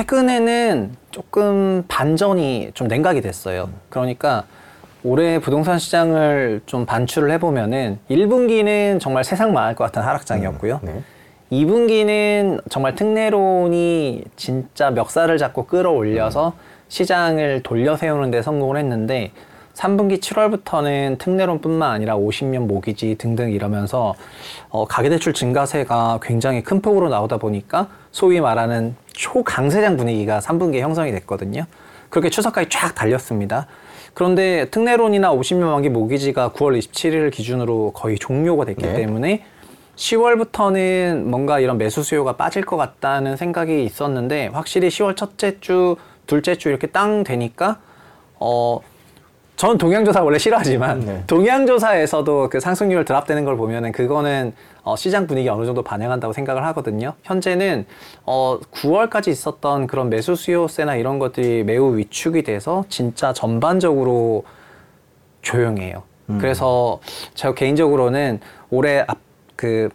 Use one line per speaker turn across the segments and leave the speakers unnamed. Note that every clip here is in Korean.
최근에는 조금 반전이 좀 냉각이 됐어요. 그러니까 올해 부동산 시장을 좀 반출을 해보면은 1분기는 정말 세상 망할 것 같은 하락장이었고요.
네.
2분기는 정말 특례론이 진짜 멱살을 잡고 끌어올려서 시장을 돌려 세우는 데 성공을 했는데 3분기 7월부터는 특례론뿐만 아니라 50년 모기지 등등 이러면서 어, 가계대출 증가세가 굉장히 큰 폭으로 나오다 보니까 소위 말하는 초강세장 분위기가 3분기에 형성이 됐거든요. 그렇게 추석까지 쫙 달렸습니다. 그런데 특례론이나 50년 만기 모기지가 9월 27일 기준으로 거의 종료가 됐기
네.
때문에 10월부터는 뭔가 이런 매수 수요가 빠질 것 같다는 생각이 있었는데 확실히 10월 첫째 주, 둘째 주 이렇게 땅 되니까 어 저는 동양조사 원래 싫어하지만
네.
동양조사에서도 그 상승률 드랍되는 걸 보면은 그거는 어, 시장 분위기 어느 정도 반영한다고 생각을 하거든요. 현재는 어, 9월까지 있었던 그런 매수 수요세나 이런 것들이 매우 위축이 돼서 진짜 전반적으로 조용해요. 그래서 제가 개인적으로는 올해 앞, 그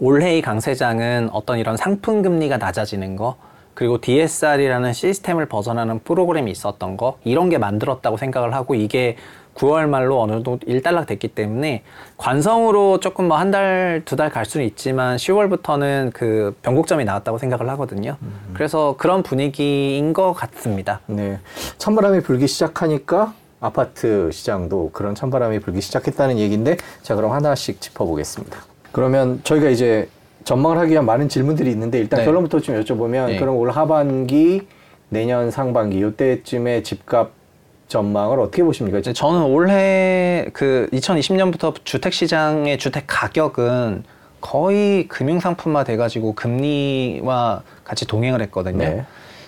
올해의 강세장은 어떤 이런 상품 금리가 낮아지는 거 그리고 DSR이라는 시스템을 벗어나는 프로그램이 있었던 거 이런 게 만들었다고 생각을 하고 이게 9월 말로 어느 정도 일단락 됐기 때문에 관성으로 조금 뭐 한 달 두 달 갈 수는 있지만 10월부터는 그 변곡점이 나왔다고 생각을 하거든요. 그래서 그런 분위기인 것 같습니다.
네. 찬바람이 불기 시작하니까 아파트 시장도 그런 찬바람이 불기 시작했다는 얘기인데 자 그럼 하나씩 짚어보겠습니다. 그러면 저희가 이제 전망을 하기 위한 많은 질문들이 있는데 일단
네.
결론부터 좀 여쭤보면
네.
그럼 올 하반기 내년 상반기 요때쯤에 집값 전망을 어떻게 보십니까?
저는 올해 그 2020년부터 주택 시장의 주택 가격은 거의 금융 상품화 돼가지고 금리와 같이 동행을 했거든요.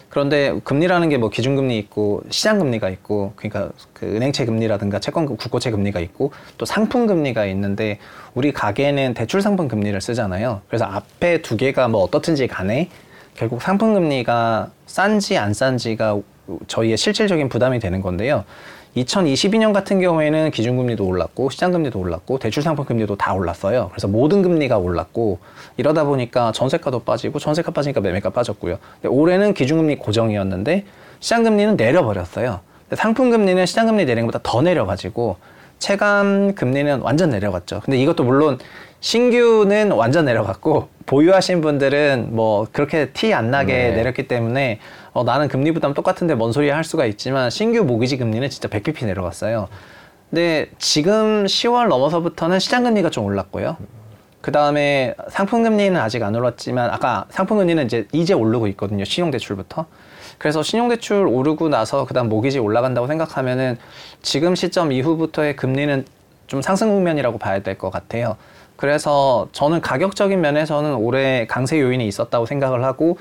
네.
그런데 금리라는 게 뭐 기준금리 있고 시장금리가 있고 그러니까 그 은행채 금리라든가 채권 국고채 금리가 있고 또 상품 금리가 있는데 우리 가게는 대출 상품 금리를 쓰잖아요. 그래서 앞에 두 개가 뭐 어떻든지 간에 결국 상품 금리가 싼지 안 싼지가 저희의 실질적인 부담이 되는 건데요. 2022년 같은 경우에는 기준금리도 올랐고 시장금리도 올랐고 대출상품금리도 다 올랐어요. 그래서 모든 금리가 올랐고 이러다 보니까 전세가도 빠지고 전세가 빠지니까 매매가 빠졌고요. 올해는 기준금리 고정이었는데 시장금리는 내려버렸어요. 상품금리는 시장금리 내린 것보다 더 내려가지고 체감 금리는 완전 내려갔죠. 근데 이것도 물론 신규는 완전 내려갔고 보유하신 분들은 뭐 그렇게 티 안 나게
네.
내렸기 때문에 어, 나는 금리 부담 똑같은데 뭔 소리야 할 수가 있지만 신규 모기지 금리는 진짜 100bp 내려갔어요. 근데 지금 10월 넘어서부터는 시장 금리가 좀 올랐고요. 그 다음에 상품 금리는 아직 안 올랐지만 아까 상품 금리는 이제 이제 오르고 있거든요. 신용 대출부터. 그래서 신용 대출 오르고 나서 그다음 모기지 올라간다고 생각하면은 지금 시점 이후부터의 금리는 좀 상승 국면이라고 봐야 될 것 같아요. 그래서 저는 가격적인 면에서는 올해 강세 요인이 있었다고 생각을 하고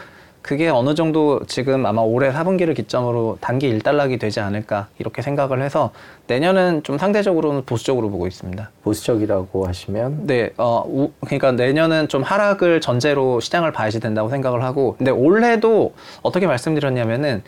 그게 어느 정도 지금 아마 올해 4분기를 기점으로 단기 일단락이 되지 않을까 이렇게 생각을 해서 내년은 좀 상대적으로는 보수적으로 보고 있습니다.
보수적이라고 하시면
네, 어, 우- 그러니까 내년은 좀 하락을 전제로 시장을 봐야지 된다고 생각을 하고, 근데 올해도 어떻게 말씀드렸냐면은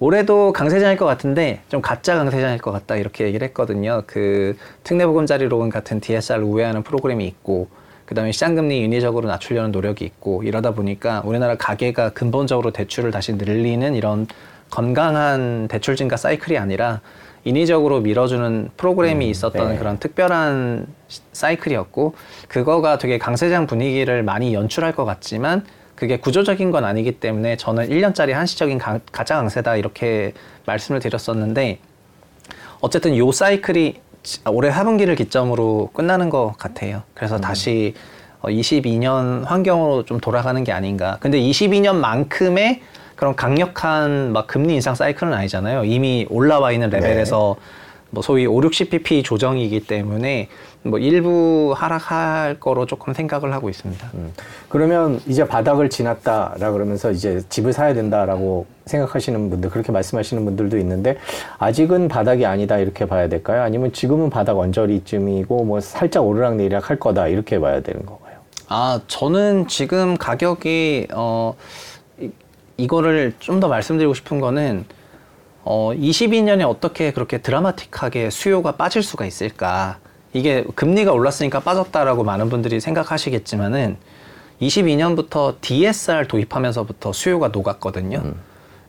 올해도 강세장일 것 같은데 좀 가짜 강세장일 것 같다 이렇게 얘기를 했거든요. 그 특례보금자리 로은 같은 DSR 우회하는 프로그램이 있고, 그다음에 시장금리 인위적으로 낮추려는 노력이 있고 이러다 보니까 우리나라 가계가 근본적으로 대출을 다시 늘리는 이런 건강한 대출 증가 사이클이 아니라 인위적으로 밀어주는 프로그램이 있었던
네.
그런 특별한 시- 사이클이었고 그거가 되게 강세장 분위기를 많이 연출할 것 같지만 그게 구조적인 건 아니기 때문에 저는 1년짜리 한시적인 가, 가짜 강세다 이렇게 말씀을 드렸었는데 어쨌든 요 사이클이 지- 올해 하분기를 기점으로 끝나는 것 같아요. 그래서 다시 어, 22년 환경으로 좀 돌아가는 게 아닌가. 근데 22년만큼의 그런 강력한 막 금리 인상 사이클은 아니잖아요. 이미 올라와 있는 레벨에서 뭐 소위 5, 60pp 조정이기 때문에 뭐 일부 하락할 거로 조금 생각을 하고 있습니다.
음. 그러면 이제 바닥을 지났다라 그러면서 이제 집을 사야 된다라고 생각하시는 분들 그렇게 말씀하시는 분들도 있는데 아직은 바닥이 아니다 이렇게 봐야 될까요? 아니면 지금은 바닥 언저리쯤이고 뭐 살짝 오르락내리락 할 거다 이렇게 봐야 되는 건가요?
아, 저는 지금 가격이 어 이, 이거를 좀 더 말씀드리고 싶은 거는 어 22년에 어떻게 그렇게 드라마틱하게 수요가 빠질 수가 있을까? 이게 금리가 올랐으니까 빠졌다라고 많은 분들이 생각하시겠지만은 22년부터 DSR 도입하면서부터 수요가 녹았거든요.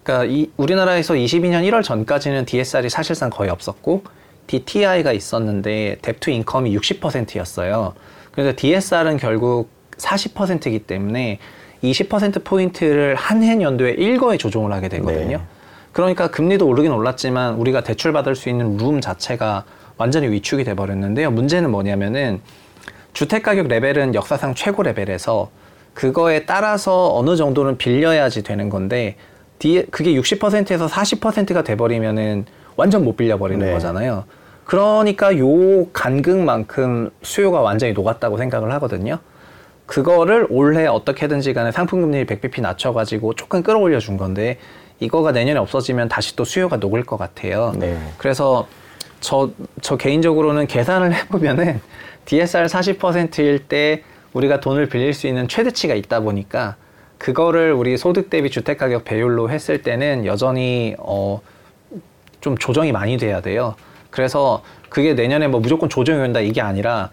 그러니까 이, 우리나라에서 22년 1월 전까지는 DSR이 사실상 거의 없었고 DTI가 있었는데 뎁투 인컴이 60%였어요. 그래서 DSR은 결국 40%이기 때문에 20% 포인트를 한 해 연도에 일거에 조정을 하게 되거든요.
네.
그러니까 금리도 오르긴 올랐지만 우리가 대출 받을 수 있는 룸 자체가 완전히 위축이 돼 버렸는데요. 문제는 뭐냐면은 주택 가격 레벨은 역사상 최고 레벨에서 그거에 따라서 어느 정도는 빌려야지 되는 건데 뒤에 그게 60%에서 40%가 돼 버리면은 완전 못 빌려 버리는
네.
거잖아요. 그러니까 요 간극만큼 수요가 완전히 녹았다고 생각을 하거든요. 그거를 올해 어떻게든지 간에 상품금리 100bp 낮춰가지고 조금 끌어올려 준 건데 이거가 내년에 없어지면 다시 또 수요가 녹을 것 같아요.
네.
그래서 저, 저 개인적으로는 계산을 해보면은 DSR 40%일 때 우리가 돈을 빌릴 수 있는 최대치가 있다 보니까 그거를 우리 소득 대비 주택 가격 배율로 했을 때는 여전히 어, 좀 조정이 많이 돼야 돼요. 그래서 그게 내년에 뭐 무조건 조정이 온다 이게 아니라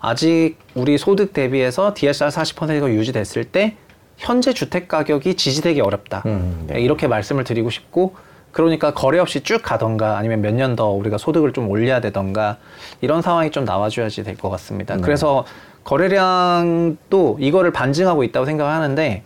아직 우리 소득 대비해서 DSR 40%가 유지됐을 때 현재 주택 가격이 지지되기 어렵다.
음, 네.
이렇게 말씀을 드리고 싶고 그러니까 거래 없이 쭉 가던가 아니면 몇 년 더 우리가 소득을 좀 올려야 되던가 이런 상황이 좀 나와줘야지 될 것 같습니다.
네.
그래서 거래량도 이거를 반증하고 있다고 생각하는데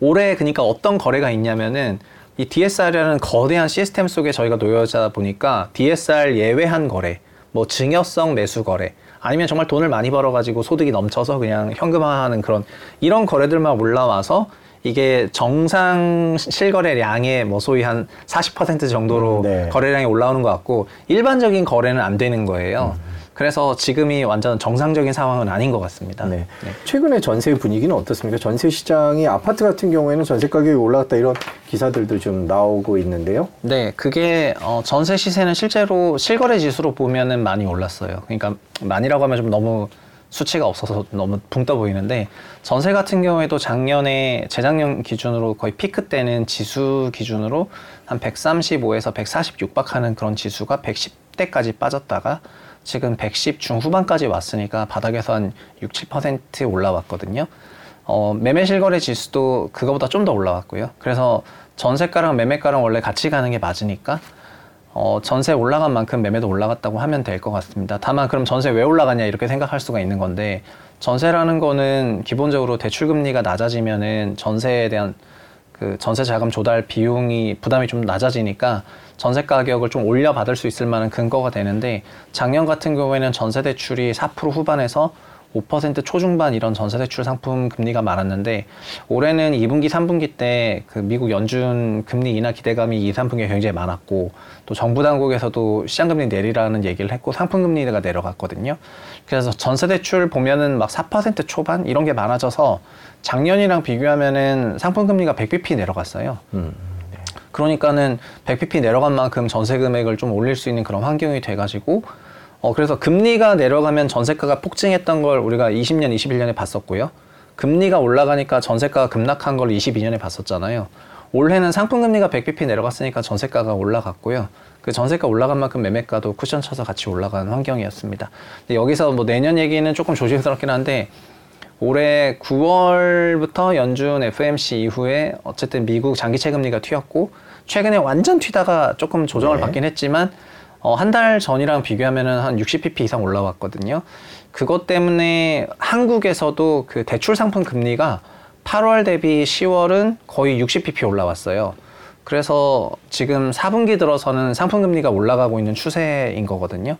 올해 그러니까 어떤 거래가 있냐면은 이 DSR이라는 거대한 시스템 속에 저희가 놓여져 보니까 DSR 예외한 거래, 뭐 증여성 매수 거래, 아니면 정말 돈을 많이 벌어가지고 소득이 넘쳐서 그냥 현금화하는 그런 이런 거래들만 올라와서 이게 정상 실거래량의 뭐 소위 한 40% 정도로
음, 네.
거래량이 올라오는 것 같고 일반적인 거래는 안 되는 거예요. 그래서 지금이 완전 정상적인 상황은 아닌 것 같습니다.
네. 최근에 전세 분위기는 어떻습니까? 전세 시장이 아파트 같은 경우에는 전세 가격이 올라갔다 이런 기사들도 좀 나오고 있는데요.
네, 그게 어, 전세 시세는 실제로 실거래 지수로 보면은 많이 올랐어요. 그러니까 많이라고 하면 좀 너무 수치가 없어서 너무 붕 떠 보이는데 전세 같은 경우에도 작년에 재작년 기준으로 거의 피크 때는 지수 기준으로 한 135에서 140 육박하는 그런 지수가 110대까지 빠졌다가 지금 110 중후반까지 왔으니까 바닥에서 한 6, 7% 올라왔거든요. 어, 매매 실거래 지수도 그거보다 좀 더 올라왔고요. 그래서 전세가랑 매매가랑 원래 같이 가는 게 맞으니까 어, 전세 올라간 만큼 매매도 올라갔다고 하면 될 것 같습니다. 다만 그럼 전세 왜 올라가냐 이렇게 생각할 수가 있는 건데 전세라는 거는 기본적으로 대출 금리가 낮아지면은 전세에 대한 그 전세 자금 조달 비용이 부담이 좀 낮아지니까 전세 가격을 좀 올려 받을 수 있을 만한 근거가 되는데 작년 같은 경우에는 전세 대출이 4% 후반에서 5% 초중반 이런 전세 대출 상품 금리가 많았는데 올해는 2분기, 3분기 때 그 미국 연준 금리 인하 기대감이 2, 3분기에 굉장히 많았고 또 정부 당국에서도 시장 금리 내리라는 얘기를 했고 상품 금리가 내려갔거든요. 그래서 전세 대출 보면은 막 4% 초반 이런 게 많아져서 작년이랑 비교하면은 상품 금리가 100bp 내려갔어요.
음.
그러니까는 100bp 내려간 만큼 전세 금액을 좀 올릴 수 있는 그런 환경이 돼가지고 어 그래서 금리가 내려가면 전세가가 폭증했던 걸 우리가 20년, 21년에 봤었고요. 금리가 올라가니까 전세가가 급락한 걸 22년에 봤었잖아요. 올해는 상품 금리가 100bp 내려갔으니까 전세가가 올라갔고요. 그 전세가 올라간 만큼 매매가도 쿠션 쳐서 같이 올라간 환경이었습니다. 근데 여기서 뭐 내년 얘기는 조금 조심스럽긴 한데 올해 9월부터 연준 FMC 이후에 어쨌든 미국 장기채 금리가 튀었고 최근에 완전 튀다가 조금 조정을
네.
받긴 했지만 어, 한 달 전이랑 비교하면은 한 60pp 이상 올라왔거든요. 그것 때문에 한국에서도 그 대출 상품 금리가 8월 대비 10월은 거의 60pp 올라왔어요. 그래서 지금 4분기 들어서는 상품 금리가 올라가고 있는 추세인 거거든요.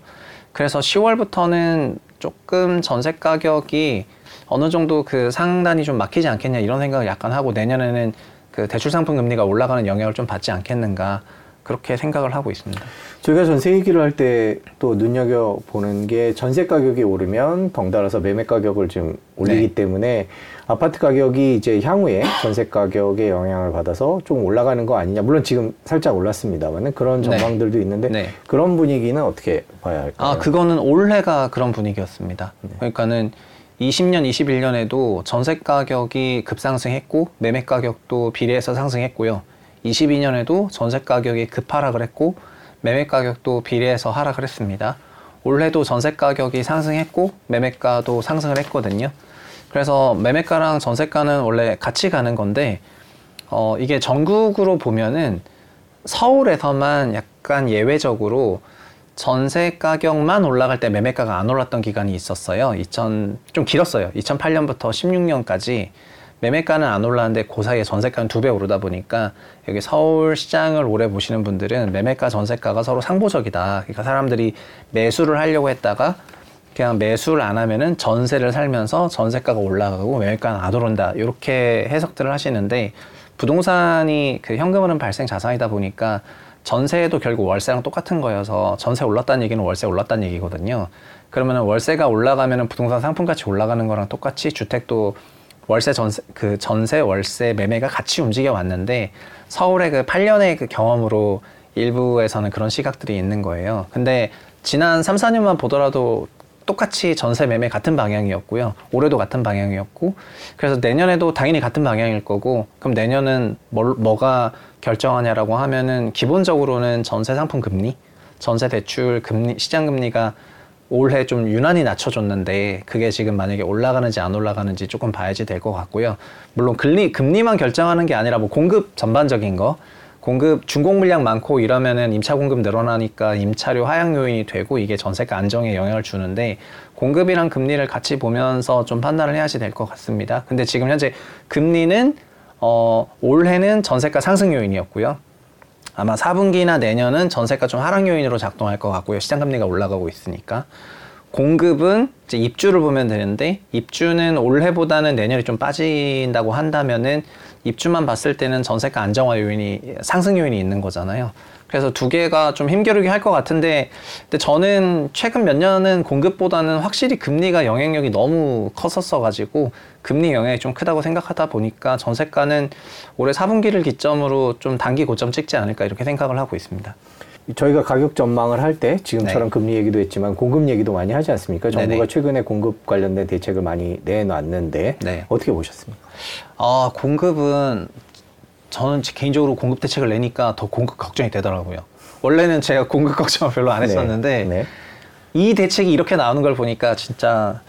그래서 10월부터는 조금 전세 가격이 어느 정도 그 상단이 좀 막히지 않겠냐 이런 생각을 약간 하고 내년에는 그 대출 상품 금리가 올라가는 영향을 좀 받지 않겠는가 그렇게 생각을 하고 있습니다.
저희가 전세 얘기를 할 때 또 눈여겨 보는 게 전세 가격이 오르면 덩달아서 매매 가격을 좀 올리기
네.
때문에 아파트 가격이 이제 향후에 전세 가격에 영향을 받아서 좀 올라가는 거 아니냐. 물론 지금 살짝 올랐습니다만은 그런
네.
전망들도 있는데
네.
그런 분위기는 어떻게 봐야 할까요?
아, 그거는 올해가 그런 분위기였습니다.
네.
그러니까는 20년, 21년에도 전세 가격이 급상승했고 매매 가격도 비례해서 상승했고요. 22년에도 전세 가격이 급하락을 했고 매매 가격도 비례해서 하락을 했습니다. 올해도 전세 가격이 상승했고 매매가도 상승을 했거든요. 그래서 매매가랑 전세가는 원래 같이 가는 건데 어, 이게 전국으로 보면은 서울에서만 약간 예외적으로 전세 가격만 올라갈 때 매매가가 안 올랐던 기간이 있었어요. 2000, 좀 길었어요. 2008년부터 16년까지 매매가는 안 올랐는데 그 사이에 전세가는 두 배 오르다 보니까 여기 서울 시장을 오래 보시는 분들은 매매가 전세가가 서로 상보적이다. 그러니까 사람들이 매수를 하려고 했다가 그냥 매수를 안 하면은 전세를 살면서 전세가가 올라가고 매매가는 안 오른다. 이렇게 해석들을 하시는데 부동산이 그 현금 흐름 발생 자산이다 보니까 전세도 결국 월세랑 똑같은 거여서 전세 올랐다는 얘기는 월세 올랐다는 얘기거든요. 그러면 월세가 올라가면은 부동산 상품 가치 올라가는 거랑 똑같이 주택도 월세 전세 그 전세 월세 매매가 같이 움직여 왔는데 서울의 그 8년의 그 경험으로 일부에서는 그런 시각들이 있는 거예요. 근데 지난 3, 4년만 보더라도 똑같이 전세 매매 같은 방향이었고요. 올해도 같은 방향이었고 그래서 내년에도 당연히 같은 방향일 거고 그럼 내년은 뭘, 뭐가 결정하냐라고 하면은 기본적으로는 전세 상품 금리, 전세 대출 금리, 시장 금리가 올해 좀 유난히 낮춰줬는데 그게 지금 만약에 올라가는지 안 올라가는지 조금 봐야지 될 것 같고요. 물론 금리 금리만 결정하는 게 아니라 뭐 공급 전반적인 거 공급 준공 물량 많고 이러면은 임차 공급 늘어나니까 임차료 하향 요인이 되고 이게 전세가 안정에 영향을 주는데 공급이랑 금리를 같이 보면서 좀 판단을 해야지 될 것 같습니다. 근데 지금 현재 금리는 어 올해는 전세가 상승 요인이었고요. 아마 4분기나 내년은 전세가 좀 하락 요인으로 작동할 것 같고요. 시장 금리가 올라가고 있으니까. 공급은 이제 입주를 보면 되는데 입주는 올해보다는 내년에 좀 빠진다고 한다면은 입주만 봤을 때는 전세가 안정화 요인이 상승 요인이 있는 거잖아요. 그래서 두 개가 좀 힘겨루게 할것 같은데 근데 저는 최근 몇 년은 공급보다는 확실히 금리가 영향력이 너무 컸었어 가지고 금리 영향이 좀 크다고 생각하다 보니까 전세가는 올해 4분기를 기점으로 좀 단기 고점 찍지 않을까 이렇게 생각을 하고 있습니다.
저희가 가격 전망을 할 때 지금처럼
네.
금리 얘기도 했지만 공급 얘기도 많이 하지 않습니까? 정부가
네네.
최근에 공급 관련된 대책을 많이 내놨는데
네.
어떻게 보셨습니까?
아, 공급은 저는 개인적으로 공급 대책을 내니까 더 공급 걱정이 되더라고요. 원래는 제가 공급 걱정을 별로 안 했었는데
네.
이 대책이 이렇게 나오는 걸 보니까 진짜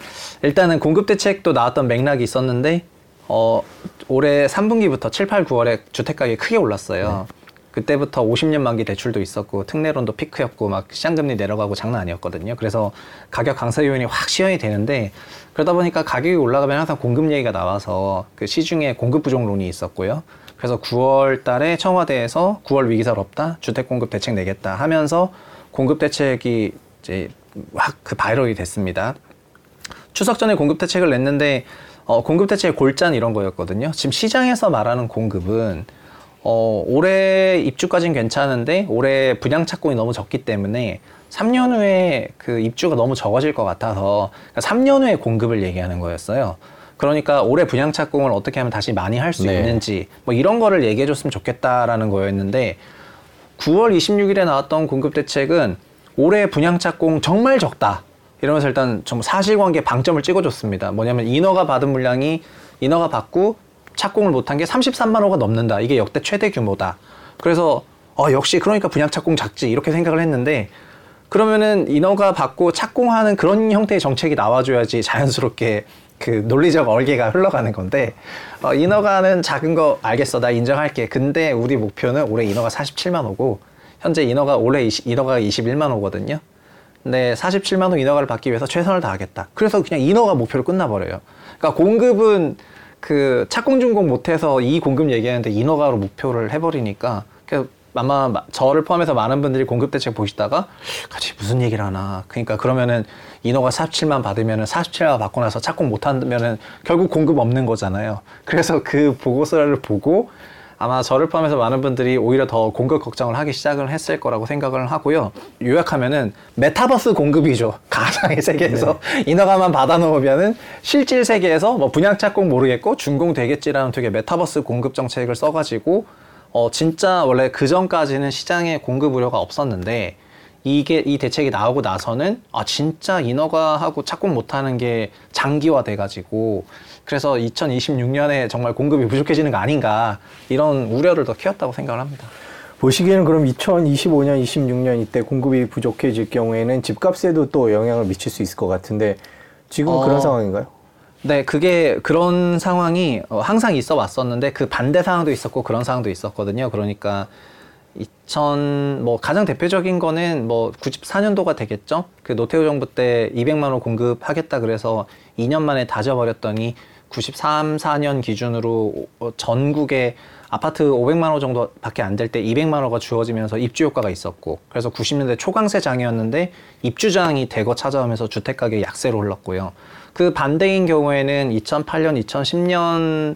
일단은 공급 대책도 나왔던 맥락이 있었는데 어 올해 3분기부터 7, 8, 9월에 주택 가격이 크게 올랐어요. 그때부터 50년 만기 대출도 있었고 특례론도 피크였고 막 시장금리 내려가고 장난 아니었거든요. 그래서 가격 강세 요인이 확 시현이 되는데 그러다 보니까 가격이 올라가면 항상 공급 얘기가 나와서 그 시중에 공급 부족론이 있었고요. 그래서 9월 달에 청와대에서 9월 위기설 없다 주택 공급 대책 내겠다 하면서 공급 대책이 이제 확 그 viral이 됐습니다. 추석 전에 공급 대책을 냈는데 어, 공급 대책의 골자는 이런 거였거든요. 지금 시장에서 말하는 공급은 어, 올해 입주까지는 괜찮은데 올해 분양 착공이 너무 적기 때문에 3년 후에 그 입주가 너무 적어질 것 같아서 그러니까 3년 후에 공급을 얘기하는 거였어요. 그러니까 올해 분양 착공을 어떻게 하면 다시 많이 할 수
네.
있는지 뭐 이런 거를 얘기해 줬으면 좋겠다라는 거였는데 9월 26일에 나왔던 공급 대책은 올해 분양 착공 정말 적다. 이러면서 일단 좀 사실관계 방점을 찍어줬습니다. 뭐냐면 인허가 받은 물량이 인허가 받고 착공을 못한 게 33만 호가 넘는다. 이게 역대 최대 규모다. 그래서 어 역시 그러니까 분양 착공 작지 이렇게 생각을 했는데 그러면은 인허가 받고 착공하는 그런 형태의 정책이 나와줘야지 자연스럽게 그 논리적 얼개가 흘러가는 건데 어, 인허가는 작은 거 알겠어 나 인정할게. 근데 우리 목표는 올해 인허가 47만 호고 현재 인허가 올해 20, 인허가가 21만 호거든요. 근데 47만 호 인허가를 받기 위해서 최선을 다하겠다. 그래서 그냥 인허가 목표로 끝나버려요. 그러니까 공급은 그 착공 준공 못해서 이 공급 얘기하는데 인허가로 목표를 해버리니까 그 아마 마- 저를 포함해서 많은 분들이 공급 대책 보시다가 같이 무슨 얘기를 하나 그러니까 그러면은 인허가 47만 받으면은 47만 받고 나서 착공 못 하면은 결국 공급 없는 거잖아요 그래서 그 보고서를 보고 아마 저를 포함해서 많은 분들이 오히려 더 공급 걱정을 하기 시작을 했을 거라고 생각을 하고요. 요약하면은 메타버스 공급이죠. 가상의 세계에서 인허가만 받아놓으면은 실질 세계에서 뭐 분양 착공 모르겠고 준공 되겠지라는 되게 메타버스 공급 정책을 써가지고 어 진짜 원래 그 전까지는 시장에 공급 우려가 없었는데 이게 이 대책이 나오고 나서는 아 진짜 인허가하고 착공 못하는 게 장기화 돼 가지고 그래서 2026년에 정말 공급이 부족해지는 거 아닌가 이런 우려를 더 키웠다고 생각을 합니다.
보시기에는 그럼 2025년, 26년 이때 공급이 부족해질 경우에는 집값에도 또 영향을 미칠 수 있을 것 같은데 지금 은
어.
그런 상황인가요?
네, 그게 그런 상황이 어, 항상 있어 왔었는데 그 반대 상황도 있었고 그런 상황도 있었거든요. 그러니까 2000, 뭐 가장 대표적인 거는 뭐 94년도가 되겠죠. 그 노태우 정부 때 200만 원 공급하겠다 그래서 2년 만에 다져버렸더니 93, 4년 기준으로 어, 전국에 아파트 500만 원 정도밖에 안 될 때 200만 원가 주어지면서 입주 효과가 있었고 그래서 90년대 초강세 장이었는데 입주장이 대거 찾아오면서 주택 가격이 약세로 흘렀고요. 그 반대인 경우에는 2008년, 2010년에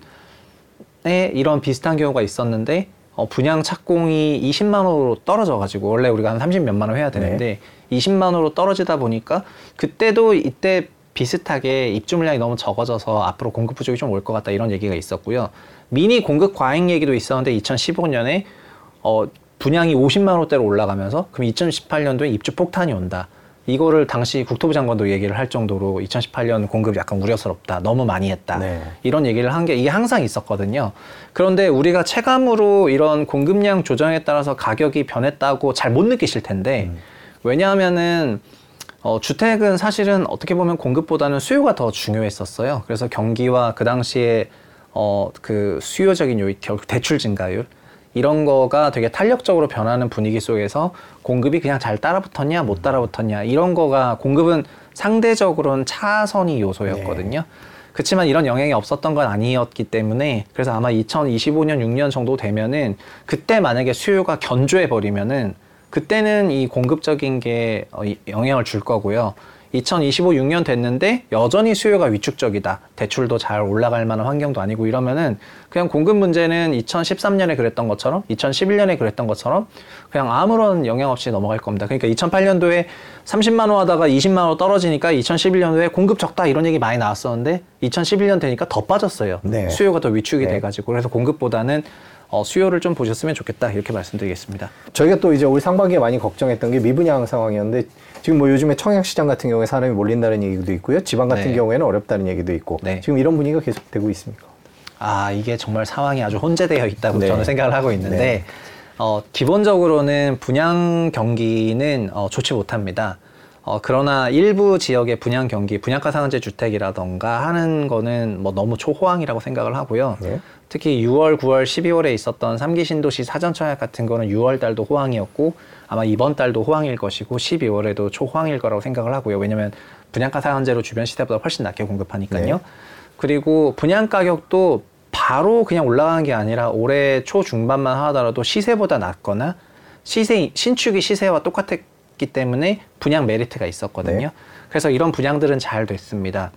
이런 비슷한 경우가 있었는데 어, 분양 착공이 20만 원으로 떨어져 가지고 원래 우리가 한 30 몇만 원 해야 되는데 20만 원으로 떨어지다 보니까 그때도 이때 비슷하게 입주 물량이 너무 적어져서 앞으로 공급 부족이 좀 올 것 같다 이런 얘기가 있었고요. 미니 공급 과잉 얘기도 있었는데 2015년에 어, 분양이 50만 원대로 올라가면서 그럼 2018년도에 입주 폭탄이 온다. 이거를 당시 국토부 장관도 얘기를 할 정도로 2018년 공급 약간 우려스럽다. 너무 많이 했다.
네.
이런 얘기를 한 게 이게 항상 있었거든요. 그런데 우리가 체감으로 이런 공급량 조정에 따라서 가격이 변했다고 잘 못 느끼실 텐데 왜냐하면은 어, 주택은 사실은 어떻게 보면 공급보다는 수요가 더 중요했었어요. 그래서 경기와 그 당시에 어, 그 수요적인 요인, 대출 증가율 이런 거가 되게 탄력적으로 변하는 분위기 속에서 공급이 그냥 잘 따라붙었냐 못 따라붙었냐 이런 거가 공급은 상대적으로는 차선이 요소였거든요. 그렇지만 이런 영향이 없었던 건 아니었기 때문에 그래서 아마 2025년 6년 정도 되면은 그때 만약에 수요가 견조해 버리면은 그때는 이 공급적인 게 어, 이- 영향을 줄 거고요. 2025, 6년 됐는데 여전히 수요가 위축적이다. 대출도 잘 올라갈 만한 환경도 아니고 이러면은 그냥 공급 문제는 2013년에 그랬던 것처럼 2011년에 그랬던 것처럼 그냥 아무런 영향 없이 넘어갈 겁니다. 그러니까 2008년도에 30만 원 하다가 20만 원 떨어지니까 2011년도에 공급 적다 이런 얘기 많이 나왔었는데 2011년 되니까 더 빠졌어요.
네.
수요가 더 위축이
네.
돼 가지고 그래서 공급보다는 어, 수요를 좀 보셨으면 좋겠다 이렇게 말씀드리겠습니다.
저희가 또 이제 올 상반기에 많이 걱정했던 게 미분양 상황이었는데 지금 뭐 요즘에 청약 시장 같은 경우에 사람이 몰린다는 얘기도 있고요. 지방 같은
네.
경우에는 어렵다는 얘기도 있고
네.
지금 이런 분위기가 계속 되고 있습니까?
아 이게 정말 상황이 아주 혼재되어 있다고
네.
저는 생각을 하고 있는데
네.
어, 기본적으로는 분양 경기는 어, 좋지 못합니다. 어, 그러나 일부 지역의 분양 경기, 분양가 상한제 주택이라던가 하는 거는 뭐 너무 초호황이라고 생각을 하고요.
네.
특히 6월, 9월, 12월에 있었던 3기 신도시 사전 청약 같은 거는 6월 달도 호황이었고 아마 이번 달도 호황일 것이고 12월에도 초호황일 거라고 생각을 하고요. 왜냐면 분양가 상한제로 주변 시대보다 훨씬 낮게 공급하니까요.
네.
그리고 분양 가격도 바로 그냥 올라가는 게 아니라 올해 초중반만 하더라도 시세보다 낮거나 시세 신축이 시세와 똑같았 기 때문에 분양 메리트가 있었거든요.
네.
그래서 이런 분양들은 잘 됐습니다.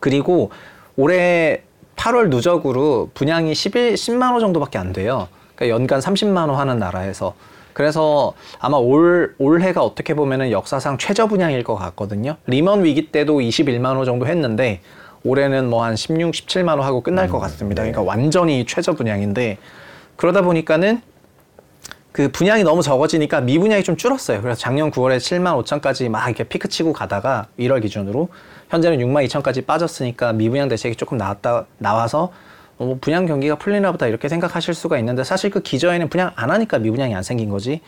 그리고 올해 8월 누적으로 분양이 11, 10만 원 정도밖에 안 돼요. 그러니까 연간 30만 원 하는 나라에서. 그래서 아마 올, 올해가 어떻게 보면은 역사상 최저 분양일 것 같거든요. 리먼 위기 때도 21만 호 정도 했는데 올해는 뭐 한 16, 17만 호 하고 끝날 것 같습니다. 그러니까 완전히 최저 분양인데 그러다 보니까는 그 분양이 너무 적어지니까 미분양이 좀 줄었어요. 그래서 작년 9월에 7만 5천까지 막 이렇게 피크 치고 가다가 1월 기준으로 현재는 6만 2천까지 빠졌으니까 미분양 대책이 조금 나왔다 나와서 어, 뭐 분양 경기가 풀리나 보다 이렇게 생각하실 수가 있는데 사실 그 기저에는 분양 안 하니까 미분양이 안 생긴 거지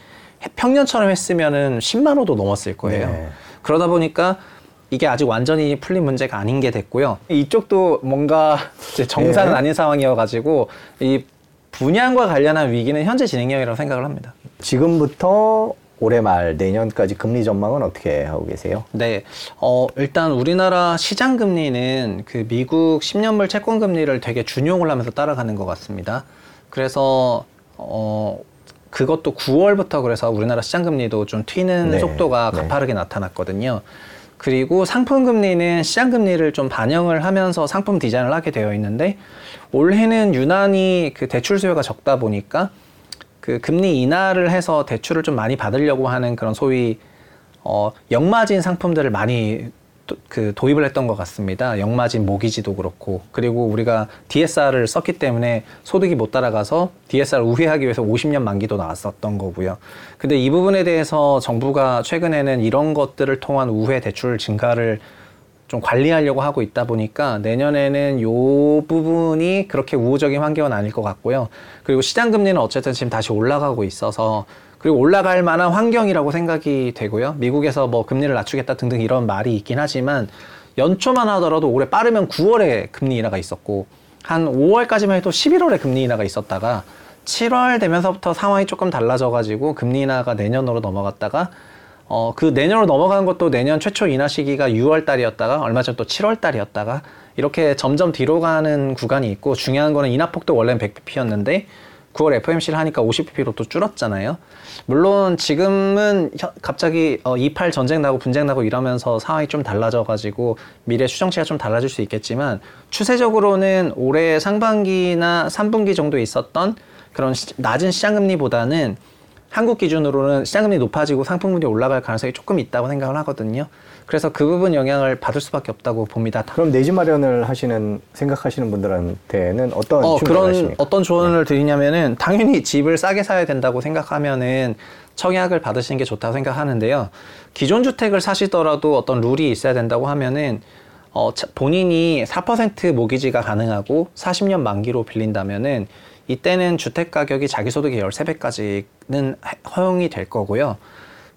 해- 평년처럼 했으면은 10만 호도 넘었을 거예요.
네.
그러다 보니까 이게 아직 완전히 풀린 문제가 아닌 게 됐고요. 이쪽도 뭔가 이제 정상은
네.
아닌 상황이어가지고 이 분양과 관련한 위기는 현재 진행형이라고 생각을 합니다.
지금부터 올해 말 내년까지 금리 전망은 어떻게 하고 계세요?
네, 어, 일단 우리나라 시장 금리는 그 미국 10년물 채권 금리를 되게 준용을 하면서 따라가는 것 같습니다. 그래서, 어, 그것도 9월부터 그래서 우리나라 시장 금리도 좀 튀는
네,
속도가
네.
가파르게 나타났거든요. 그리고 상품 금리는 시장 금리를 좀 반영을 하면서 상품 디자인을 하게 되어 있는데 올해는 유난히 그 대출 수요가 적다 보니까 그 금리 인하를 해서 대출을 좀 많이 받으려고 하는 그런 소위 어, 역마진 상품들을 많이 도, 그 도입을 했던 것 같습니다. 역마진 모기지도 그렇고 그리고 우리가 DSR을 썼기 때문에 소득이 못 따라가서 DSR 우회하기 위해서 50년 만기도 나왔었던 거고요. 근데 이 부분에 대해서 정부가 최근에는 이런 것들을 통한 우회 대출 증가를 좀 관리하려고 하고 있다 보니까 내년에는 요 부분이 그렇게 우호적인 환경은 아닐 것 같고요. 그리고 시장 금리는 어쨌든 지금 다시 올라가고 있어서 그리고 올라갈 만한 환경이라고 생각이 되고요. 미국에서 뭐 금리를 낮추겠다 등등 이런 말이 있긴 하지만 연초만 하더라도 올해 빠르면 9월에 금리 인하가 있었고 한 5월까지만 해도 11월에 금리 인하가 있었다가 7월 되면서부터 상황이 조금 달라져가지고 금리 인하가 내년으로 넘어갔다가 어, 그 내년으로 넘어간 것도 내년 최초 인하 시기가 6월 달이었다가 얼마 전 또 7월 달이었다가 이렇게 점점 뒤로 가는 구간이 있고 중요한 거는 인하폭도 원래는 100bp였는데 9월 FOMC를 하니까 50bp로 또 줄었잖아요. 물론 지금은 혀- 갑자기 어, 28 전쟁 나고 분쟁 나고 이러면서 상황이 좀 달라져가지고 미래 추정치가 좀 달라질 수 있겠지만 추세적으로는 올해 상반기나 3분기 정도에 있었던 그런 시- 낮은 시장금리보다는 한국 기준으로는 시장금리 높아지고 상품금리 올라갈 가능성이 조금 있다고 생각을 하거든요. 그래서 그 부분 영향을 받을 수밖에 없다고 봅니다.
그럼 내 집 마련을 하시는 생각하시는 분들한테는 어떤
어, 그런
하십니까?
어떤 조언을 드리냐면은 당연히 집을 싸게 사야 된다고 생각하면은 청약을 받으시는 게 좋다고 생각하는데요. 기존 주택을 사시더라도 어떤 룰이 있어야 된다고 하면은 어, 차- 본인이 4% 모기지가 가능하고 40년 만기로 빌린다면은 이때는 주택 가격이 자기 소득의 13배까지는 허용이 될 거고요.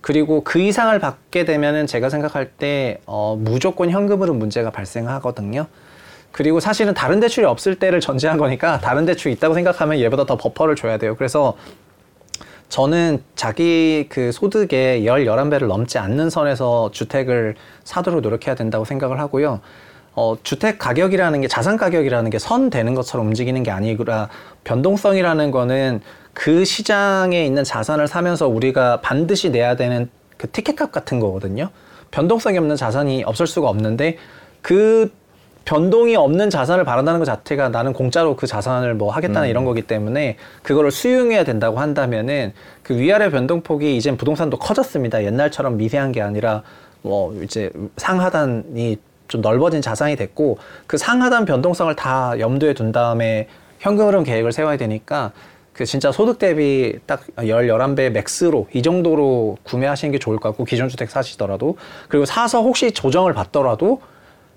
그리고 그 이상을 받게 되면은 제가 생각할 때 어, 무조건 현금으로 문제가 발생하거든요. 그리고 사실은 다른 대출이 없을 때를 전제한 거니까 다른 대출이 있다고 생각하면 얘보다 더 버퍼를 줘야 돼요. 그래서 저는 자기 그 소득의 10, 11배를 넘지 않는 선에서 주택을 사도록 노력해야 된다고 생각을 하고요. 어, 주택 가격이라는 게 자산 가격이라는 게 선 되는 것처럼 움직이는 게 아니라 변동성이라는 거는 그 시장에 있는 자산을 사면서 우리가 반드시 내야 되는 그 티켓값 같은 거거든요. 변동성이 없는 자산이 없을 수가 없는데 그 변동이 없는 자산을 바란다는 것 자체가 나는 공짜로 그 자산을 뭐 하겠다는 이런 거기 때문에 그거를 수용해야 된다고 한다면은 그 위아래 변동폭이 이젠 부동산도 커졌습니다. 옛날처럼 미세한 게 아니라 뭐 이제 상하단이 좀 넓어진 자산이 됐고 그 상하단 변동성을 다 염두에 둔 다음에 현금 흐름 계획을 세워야 되니까 그 진짜 소득 대비 딱 10, 11배 맥스로 이 정도로 구매하시는 게 좋을 것 같고 기존 주택 사시더라도. 그리고 사서 혹시 조정을 받더라도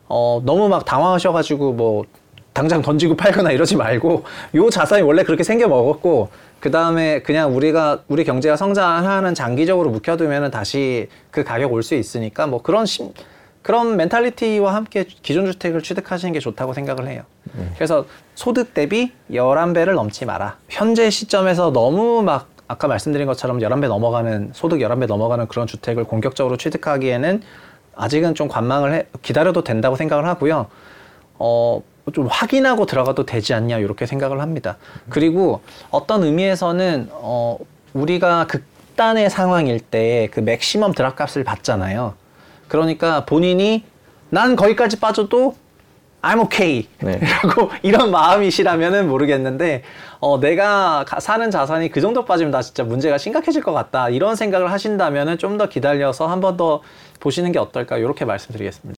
어, 너무 막 당황하셔 가지고 뭐 당장 던지고 팔거나 이러지 말고 요 자산이 원래 그렇게 생겨 먹었고 그 다음에 그냥 우리가 우리 경제가 성장하는 장기적으로 묵혀두면은 다시 그 가격 올 수 있으니까 뭐 그런 심, 그런 멘탈리티와 함께 기존 주택을 취득하시는 게 좋다고 생각을 해요. 그래서 소득 대비 11배를 넘지 마라. 현재 시점에서 너무 막 아까 말씀드린 것처럼 11배 넘어가는 소득 11배 넘어가는 그런 주택을 공격적으로 취득하기에는 아직은 좀 관망을 해, 기다려도 된다고 생각을 하고요. 어, 좀 확인하고 들어가도 되지 않냐 이렇게 생각을 합니다. 그리고 어떤 의미에서는 어, 우리가 극단의 상황일 때 그 맥시멈 드랍값을 받잖아요. 그러니까 본인이 난 거기까지 빠져도 I'm okay.
네.
라고 이런 마음이시라면은 모르겠는데, 어, 내가 가- 사는 자산이 그 정도 빠지면 나 진짜 문제가 심각해질 것 같다. 이런 생각을 하신다면은 좀 더 기다려서 한 번 더 보시는 게 어떨까. 이렇게 말씀드리겠습니다.